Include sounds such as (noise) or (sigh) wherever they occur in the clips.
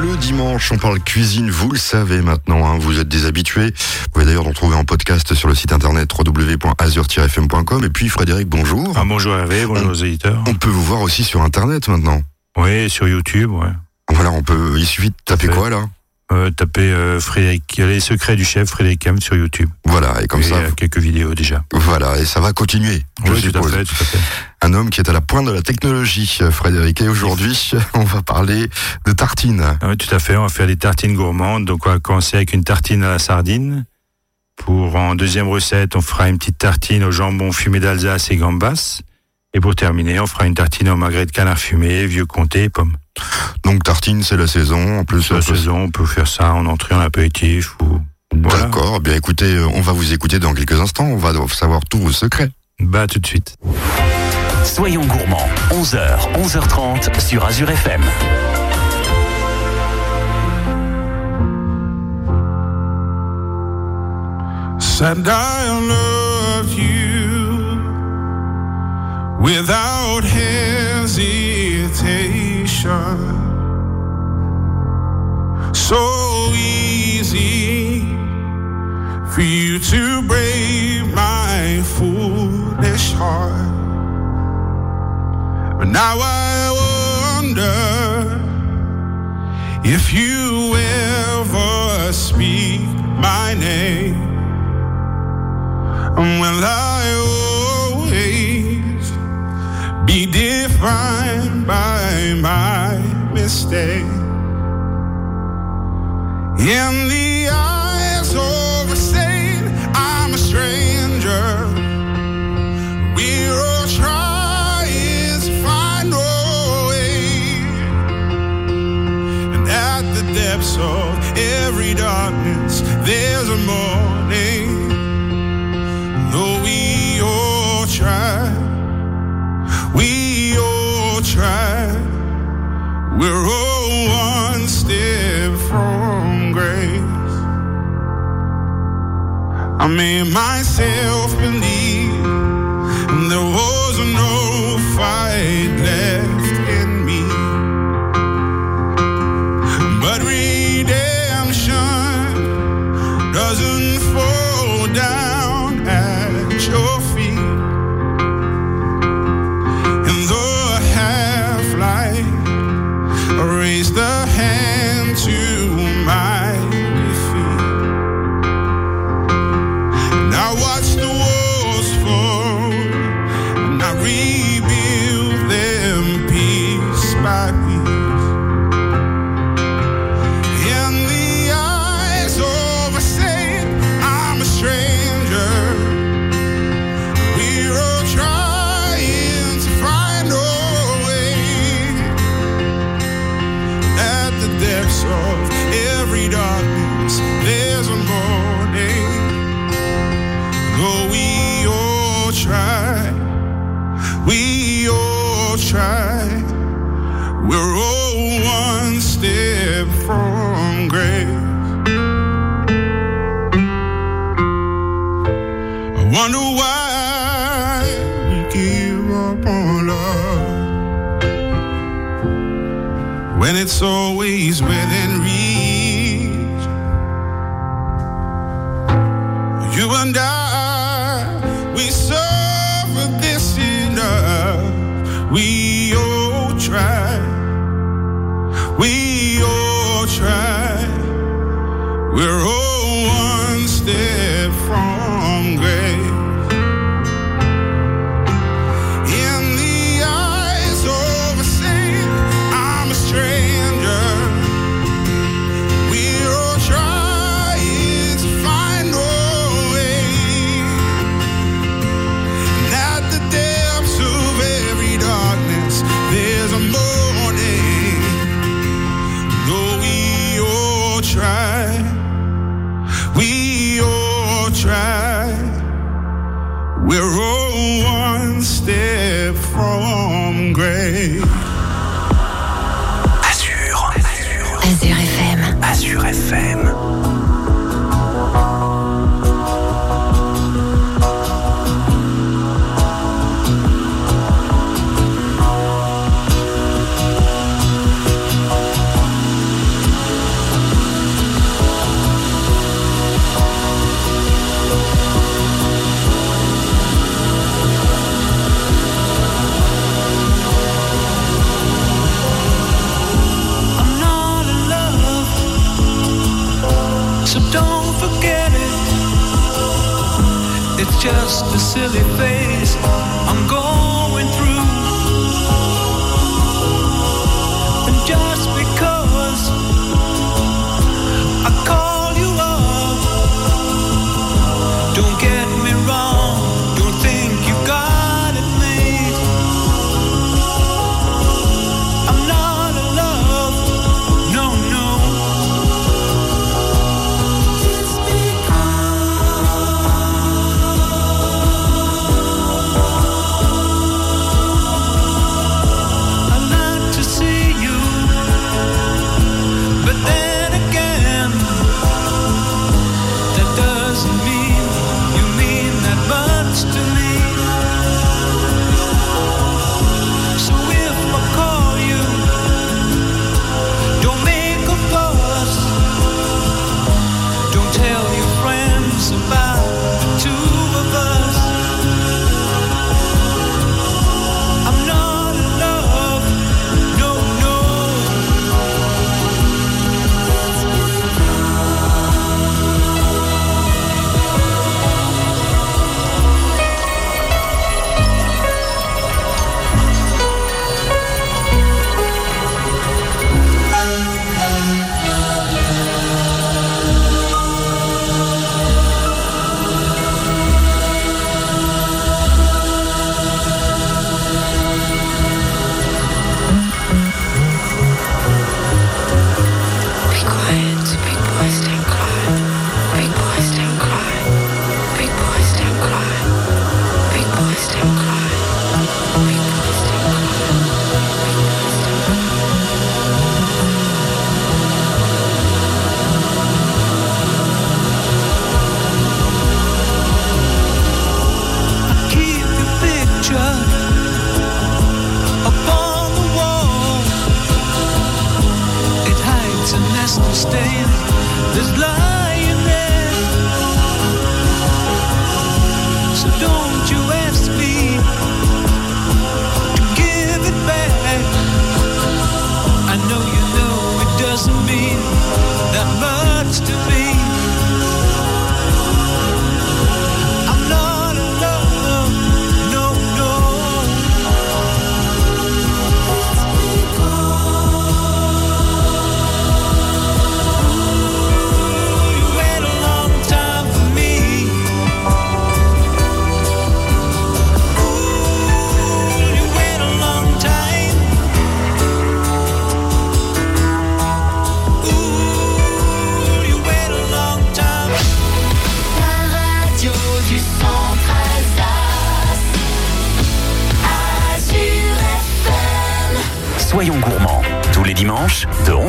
Le dimanche, on parle cuisine, vous le savez maintenant, hein, vous êtes des habitués. Vous pouvez d'ailleurs en trouver en podcast sur le site internet www.azur-fm.com. Et puis Frédéric, bonjour. Ah, bonjour Hervé, bonjour On- aux éditeurs. On peut vous voir aussi sur internet maintenant. Oui, sur YouTube, ouais. Voilà, on peut. Il suffit de taper quoi là? Euh, tapez euh, Frédéric, les secrets du chef Frédéric Ham sur YouTube. Voilà, et comme Et ça, il y a quelques vidéos déjà. voilà, et ça va continuer. je Oui, tout à fait, tout à fait. Un homme qui est à la pointe de la technologie, Frédéric. Et aujourd'hui, (laughs) on va parler de tartines. Ah Oui, tout à fait. On va faire des tartines gourmandes. Donc, on va commencer avec une tartine à la sardine. Pour en deuxième recette, on fera une petite tartine au jambon fumé d'Alsace et gambas. Et pour terminer, on fera une tartine au magret de canard fumé, vieux comté et pommes. Donc tartines, c'est la saison. En plus, la on peut- saison, on peut faire ça en entrée, en apéritif ou. Voilà. D'accord. Bien, écoutez, euh, on va vous écouter dans quelques instants. On va savoir tous vos secrets. Bah, tout de suite. Soyons gourmands, 11h, 11h30 sur Azure FM. Said I without hesitation. So easy for you to break my foolish heart. But now I wonder if you ever speak my name. And Will I defined by my mistake? In the eyes of a saint, I'm a stranger. We're all trying to find our way. And at the depths of every darkness, there's a morning. Though we all try, we're all one step from grace. I made myself believe there was no fight try. We're all one step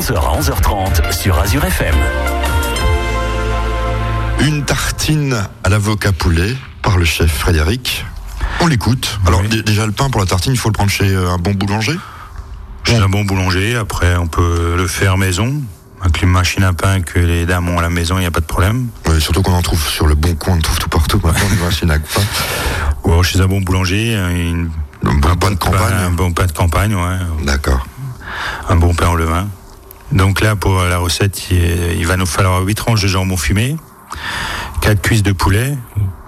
11h à 11h30 sur Azure FM. Une tartine à l'avocat poulet par le chef Frédéric. On l'écoute. Alors Oui. déjà le pain pour la tartine, il faut le prendre chez euh, un bon boulanger? Chez un bon boulanger, après on peut le faire maison, avec une machine à pain que les dames ont à la maison, il n'y a pas de problème. Surtout qu'on en trouve sur le bon coin, on en trouve tout partout. Maintenant, une machine à pain. Ou alors chez un bon boulanger, une, Un bon pain de campagne. un bon pain de campagne, ouais, D'accord. un bon pain au levain. Donc là, pour la recette, il, va nous falloir 8 tranches de jambon fumé, 4 cuisses de poulet,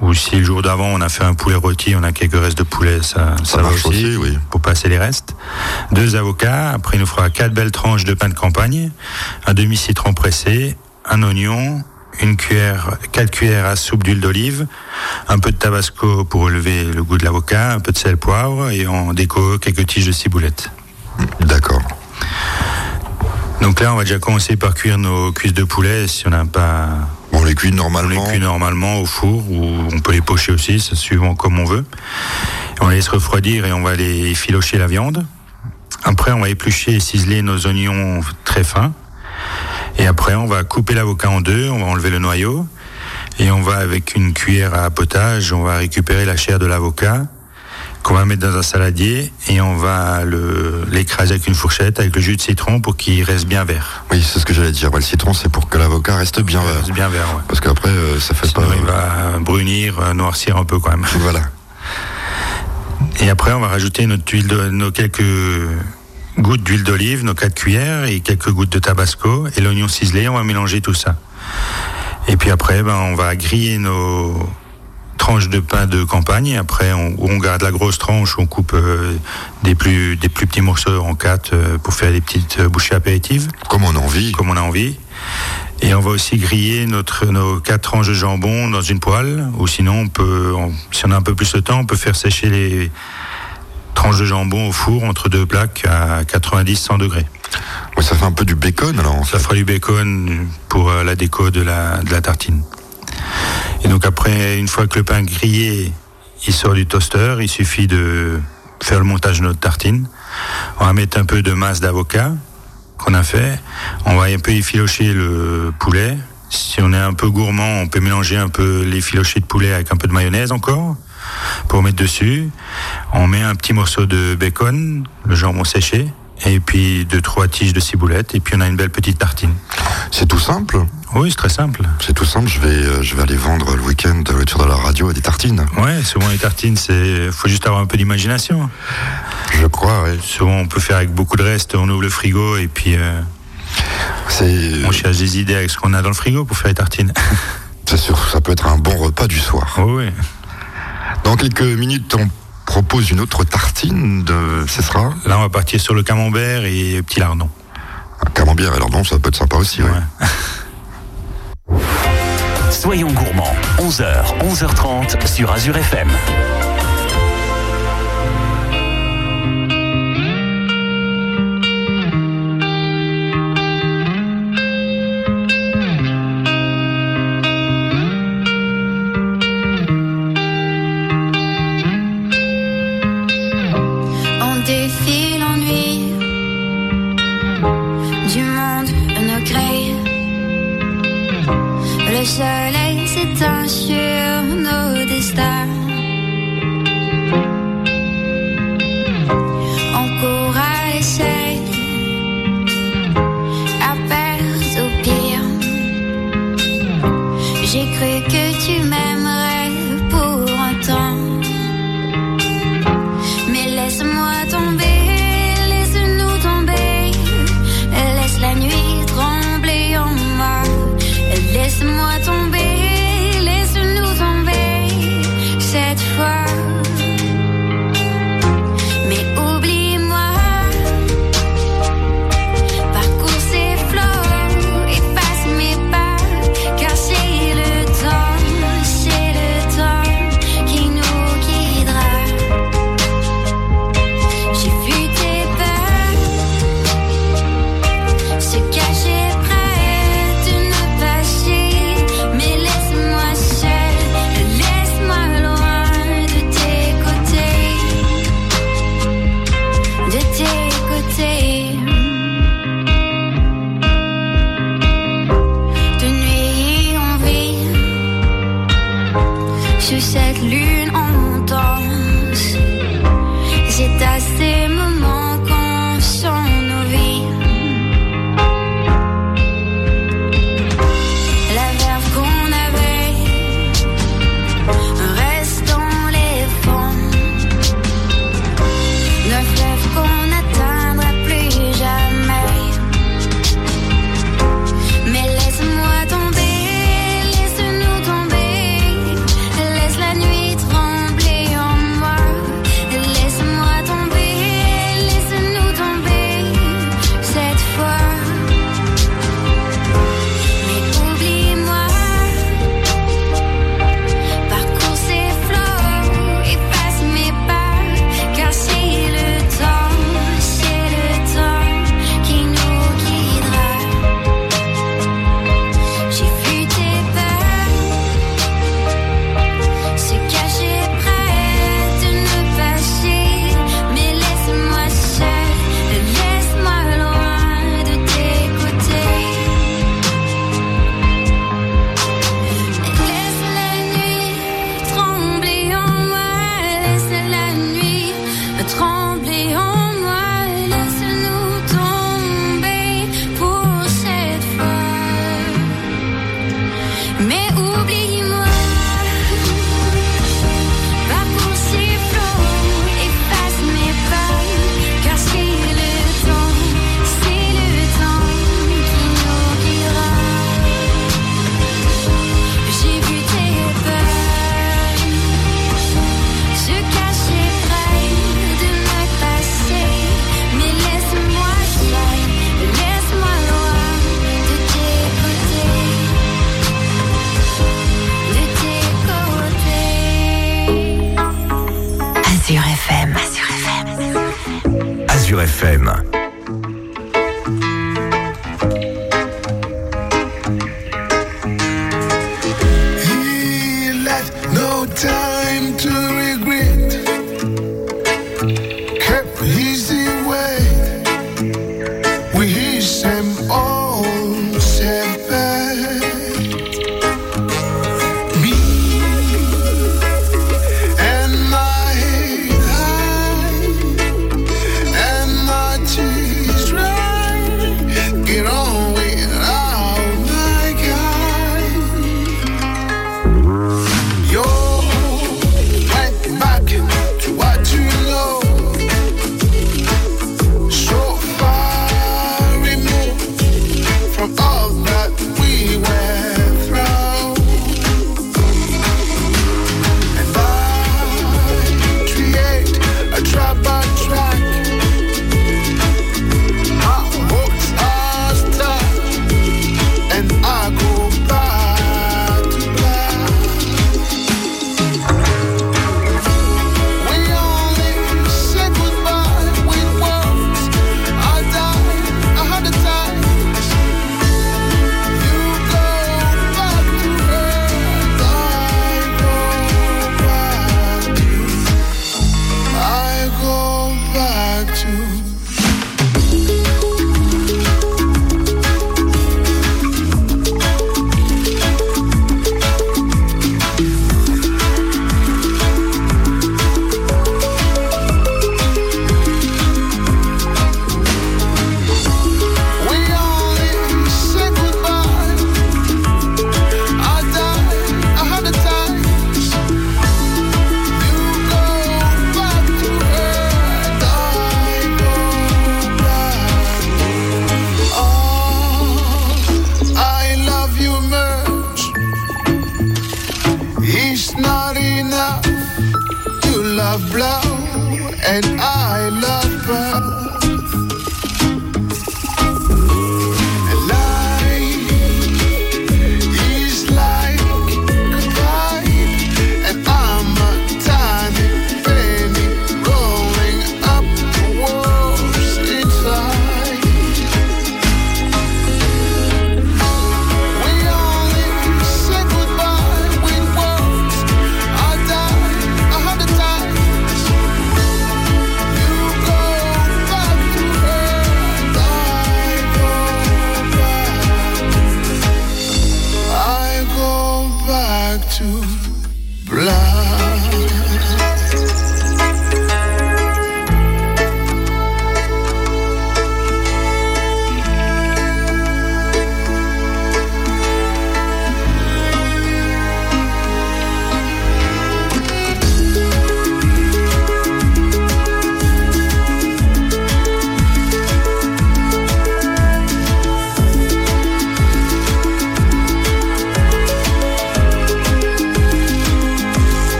ou si le jour d'avant on a fait un poulet rôti, on a quelques restes de poulet, ça, ça, va marche aussi, aussi, oui. pour passer les restes. Deux avocats, après il nous fera quatre belles tranches de pain de campagne, un demi-citron pressé, un oignon, une cuillère, quatre cuillères à soupe d'huile d'olive, un peu de tabasco pour relever le goût de l'avocat, un peu de sel poivre et en déco quelques tiges de ciboulette. D'accord. Donc là, on va déjà commencer par cuire nos cuisses de poulet si on n'a pas on les cuit On les normalement. cuit normalement au four ou on peut les pocher aussi, c'est suivant comme on veut. On les laisse refroidir et on va les filocher la viande. Après, on va éplucher et ciseler nos oignons très fins. Et après, on va couper l'avocat en deux, on va enlever le noyau. Et on va, avec une cuillère à potage, on va récupérer la chair de l'avocat qu'on va mettre dans un saladier et on va l'écraser avec une fourchette avec le jus de citron pour qu'il reste bien vert. Oui, c'est ce que j'allais dire. Ouais, le citron, c'est pour que l'avocat reste bien vert. Reste bien vert, ouais. Parce qu'après, euh, ça fait Sinon, pas. il va brunir, euh, noircir un peu quand même. (laughs) Voilà. Et après, on va rajouter notre huile de, nos quelques gouttes d'huile d'olive, nos quatre cuillères et quelques gouttes de tabasco et l'oignon ciselé. On va mélanger tout ça. Et puis après, ben, on va griller nos, tranches de pain de campagne. Après, on, on garde la grosse tranche, on coupe euh, des plus des plus petits morceaux en quatre euh, pour faire des petites euh, bouchées apéritives, Comme on a envie. comme on a envie. Et on va aussi griller notre, nos quatre tranches de jambon dans une poêle, ou sinon, on peut, on- si on a un peu plus de temps, on peut faire sécher les tranches de jambon au four entre deux plaques à 90-100 degrés. Ouais, ça fait un peu du bacon alors. en Ça fait. fera du bacon pour euh, la déco de la, de la tartine. Et donc après, une fois que le pain grillé, il sort du toaster, il suffit de faire le montage de notre tartine. On va mettre un peu de masse d'avocat qu'on a fait. On va un peu effilocher le poulet. Si on est un peu gourmand, on peut mélanger un peu l'effiloché de poulet avec un peu de mayonnaise encore pour mettre dessus. On met un petit morceau de bacon, le jambon séché, et puis deux trois tiges de ciboulette, et puis on a une belle petite tartine. C'est tout simple. Oui, c'est très simple. C'est tout simple. Je vais, euh, je vais aller vendre le week-end euh, sur de la radio des tartines. Ouais, souvent les tartines, c'est, faut juste avoir un peu d'imagination. Je crois, ouais. Souvent, on peut faire avec beaucoup de reste. On ouvre le frigo et puis euh, on cherche des idées avec ce qu'on a dans le frigo pour faire les tartines. (laughs) c'est sûr, ça peut être un bon repas du soir. Oh, oui. Dans quelques minutes, on propose une autre tartine. De, ce sera? Là, on va partir sur le camembert et petit lardon. Camembert. Alors non, ça peut être sympa aussi. Ouais. (laughs) Soyons gourmands, 11h, 11h30 sur Azure FM.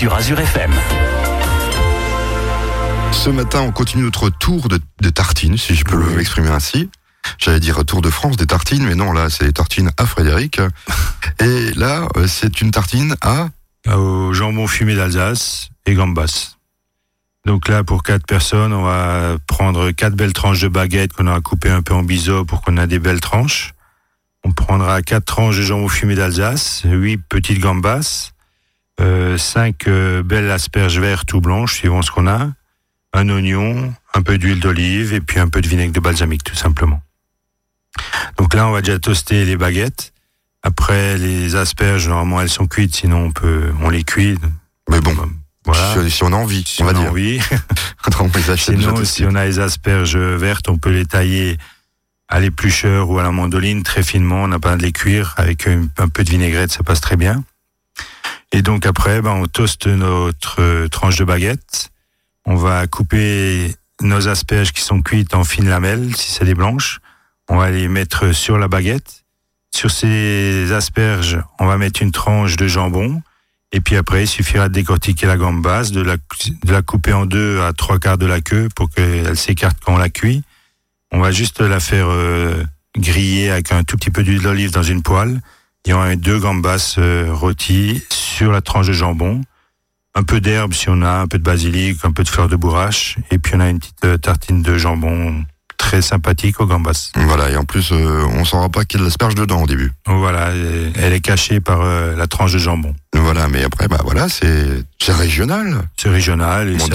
Sur Azure FM. Ce matin, on continue notre tour de, de tartines, si je peux m'exprimer ainsi. J'allais dire tour de France des tartines, mais non, là, c'est les tartines à Frédéric. (laughs) Et là, euh, c'est une tartine à... Au jambon fumé d'Alsace et gambas. Donc là, pour quatre personnes, on va prendre quatre belles tranches de baguette qu'on aura coupées un peu en biseau pour qu'on ait des belles tranches. On prendra quatre tranches de jambon fumé d'Alsace, huit petites gambas, cinq euh, belles asperges vertes ou blanches, suivant ce qu'on a, un oignon, un peu d'huile d'olive et puis un peu de vinaigre de balsamique, tout simplement. Donc là, on va déjà toaster les baguettes. Après, les asperges, normalement, elles sont cuites, sinon on peut, on les cuit. Mais bon, Voilà. si, on a envie, Si on va on a dire. envie. (laughs) on les Sinon, si on a les asperges vertes, on peut les tailler à l'éplucheur ou à la mandoline très finement. On n'a pas de les cuire avec un, un peu de vinaigrette, ça passe très bien. Et donc après, ben, on toaste notre tranche de baguette. On va couper nos asperges qui sont cuites en fines lamelles, si c'est des blanches. On va les mettre sur la baguette. Sur ces asperges, on va mettre une tranche de jambon. Et puis après, il suffira de décortiquer la gambasse, de la, de la couper en deux à trois quarts de la queue pour qu'elle s'écarte quand on la cuit. On va juste la faire euh, griller avec un tout petit peu d'huile d'olive dans une poêle. Et on va mettre deux gambas euh, rôties sur la tranche de jambon. Un peu d'herbe si on a, un peu de basilic, un peu de fleur de bourrache. Et puis on a une petite euh, tartine de jambon très sympathique aux gambas. Voilà, et en plus, euh, on saura pas qu'il y a de l'asperge dedans au début. Voilà, elle est cachée par euh, la tranche de jambon. Voilà, mais après, bah voilà, c'est régional. C'est régional et Bon,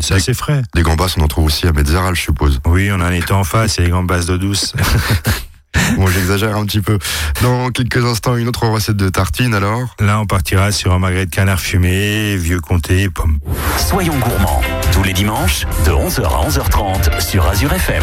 c'est assez, des- frais. Des gambas, on en trouve aussi à Metzeral, je suppose. Oui, on en était en face, c'est les gambas d'eau douce. (laughs) (laughs) Bon, j'exagère un petit peu. Dans quelques instants, une autre recette de tartine, alors? Là, on partira sur un magret de canard fumé, vieux comté, pommes. Soyons gourmands. Tous les dimanches, de 11h à 11h30 sur Azure FM.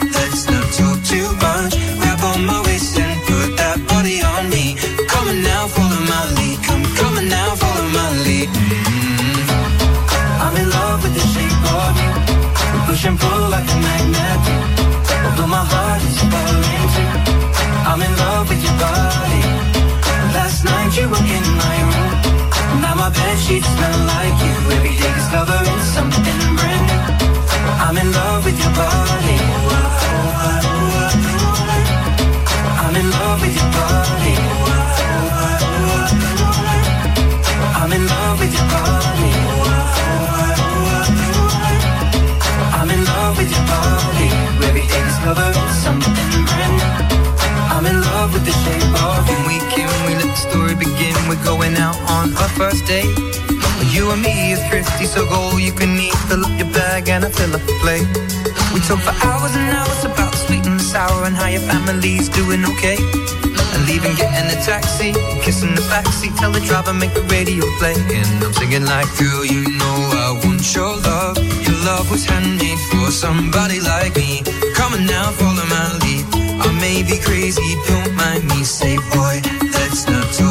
fall into. I'm in love with your body. Last night you were in my room. Now my bed sheets smell like you. Every day first date. You and me is thrifty, so go you can eat. Fill up your bag and I fill up the plate. We talk for hours and hours about sweet and sour and how your family's doing okay. And leaving, getting a taxi, kissing the backseat, tell the driver make the radio play. And I'm singing like, girl, you know I want your love. Your love was handmade for somebody like me. Come on now, follow my lead. I may be crazy, don't mind me. Say, boy, let's not talk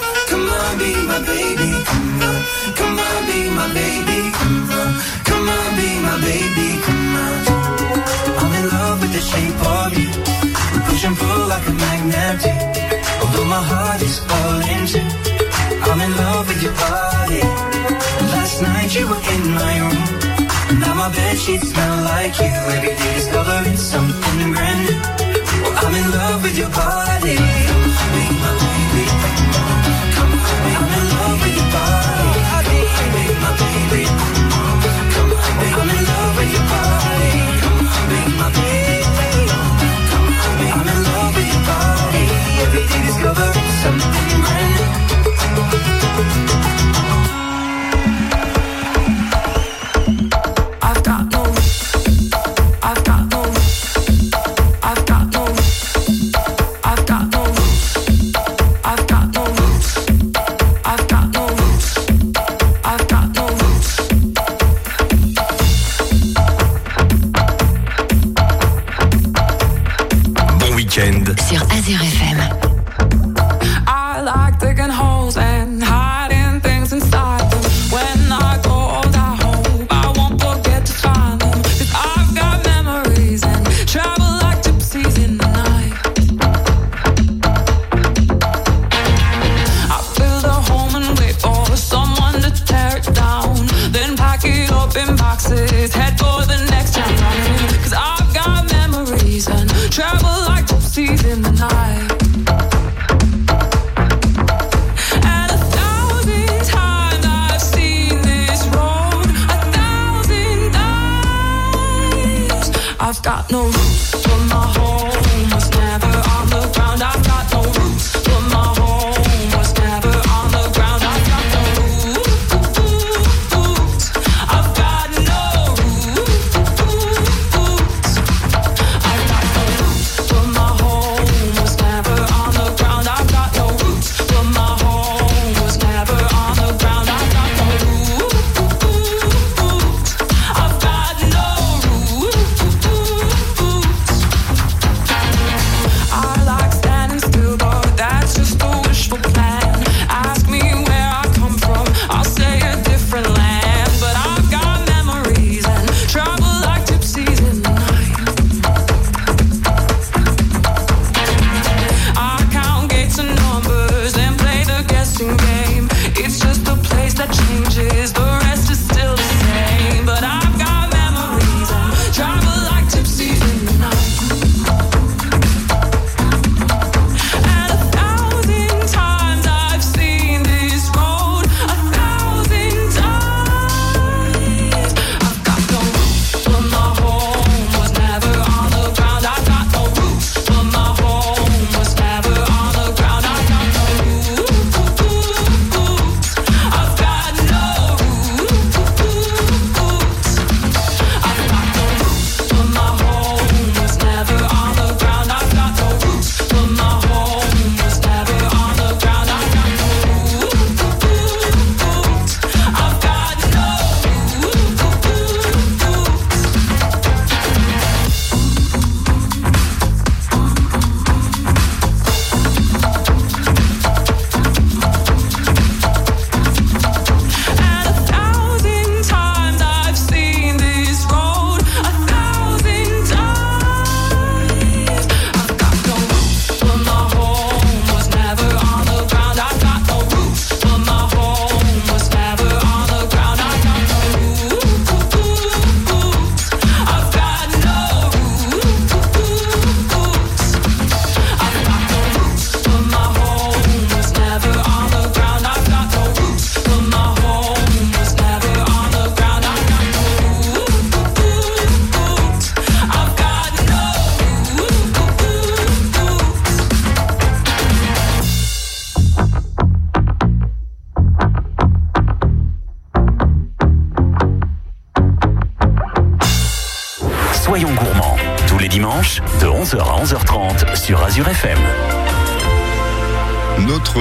sheets smell like you. Every day discovering something brand new. Well, I'm in love with your body. My baby. Come be my baby. Come be I'm in love with your body. Come be my baby. Come be I'm in love with your body. Every day discovering something brand new.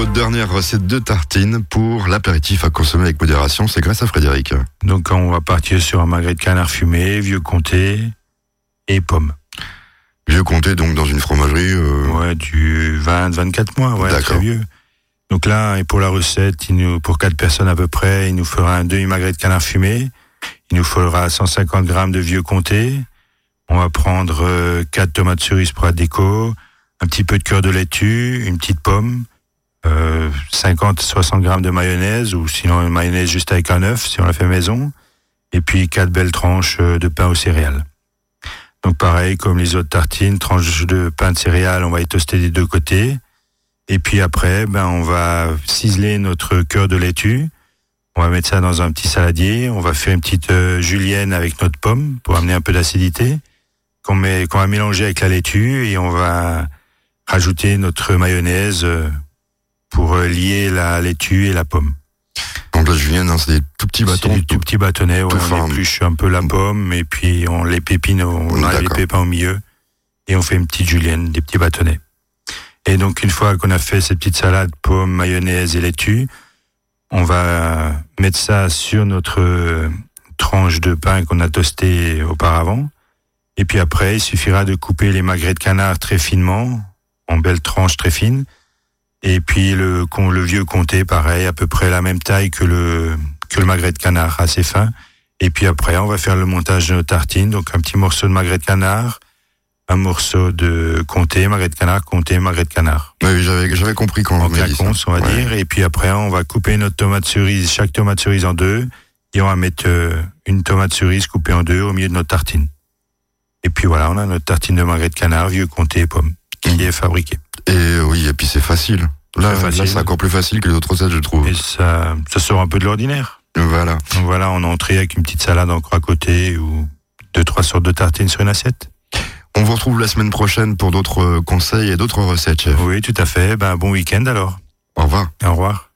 Notre dernière recette de tartine pour l'apéritif à consommer avec modération, c'est grâce à Frédéric. Donc on va partir sur un magret de canard fumé, vieux comté et pommes. Vieux comté donc dans une fromagerie. euh, Ouais, du 20-24 mois, ouais, très vieux. Donc là, et pour la recette, il nous, pour quatre personnes à peu près, il nous fera un demi-magret de canard fumé. Il nous faudra 150 grammes de vieux comté. On va prendre euh, quatre tomates cerises pour la déco, un petit peu de cœur de laitue, une petite pomme, euh, 50-60 grammes de mayonnaise, ou sinon une mayonnaise juste avec un œuf, si on la fait maison. Et puis quatre belles tranches euh, de pain aux céréales. Donc pareil, comme les autres tartines, tranches de pain de céréales, on va les toaster des deux côtés. Et puis après, ben, on va ciseler notre cœur de laitue. On va mettre ça dans un petit saladier. On va faire une petite euh, julienne avec notre pomme pour amener un peu d'acidité. Qu'on met, qu'on va mélanger avec la laitue et on va rajouter notre mayonnaise euh, pour euh, lier la laitue et la pomme. Donc la julienne, hein, c'est des tout petits C'est bâtons. du tout petit bâtonnet, ouais, tout on épluche un peu la pomme et puis on les pépine, on enlève les pépins au milieu et on fait une petite julienne, des petits bâtonnets. Et donc une fois qu'on a fait cette petite salade, pomme, mayonnaise et laitue, on va mettre ça sur notre euh, tranche de pain qu'on a toasté auparavant. Et puis après, il suffira de couper les magrets de canard très finement, en belles tranches très fines. Et puis le, con- le vieux comté, pareil, à peu près la même taille que le, que le magret de canard, assez fin. Et puis après, on va faire le montage de nos tartines. Donc un petit morceau de magret de canard, un morceau de comté, magret de canard, comté, magret de canard. Oui, j'avais, j'avais compris quand on va Ouais. dire. Et puis après, on va couper notre tomate cerise, chaque tomate cerise en deux. Et on va mettre euh, une tomate cerise coupée en deux au milieu de notre tartine. Et puis voilà, on a notre tartine de magret de canard, vieux comté et pomme, qui est fabriquée. Et oui, et puis c'est facile. Là, C'est facile. là, c'est encore plus facile que les autres recettes, je trouve. Et ça, ça sort un peu de l'ordinaire. Voilà. Donc voilà, en entrée avec une petite salade encore à côté ou deux, trois sortes de tartines sur une assiette. On vous retrouve la semaine prochaine pour d'autres euh, conseils et d'autres recettes, chef. Oui, tout à fait. Ben, bon week-end alors. Au revoir. Au revoir.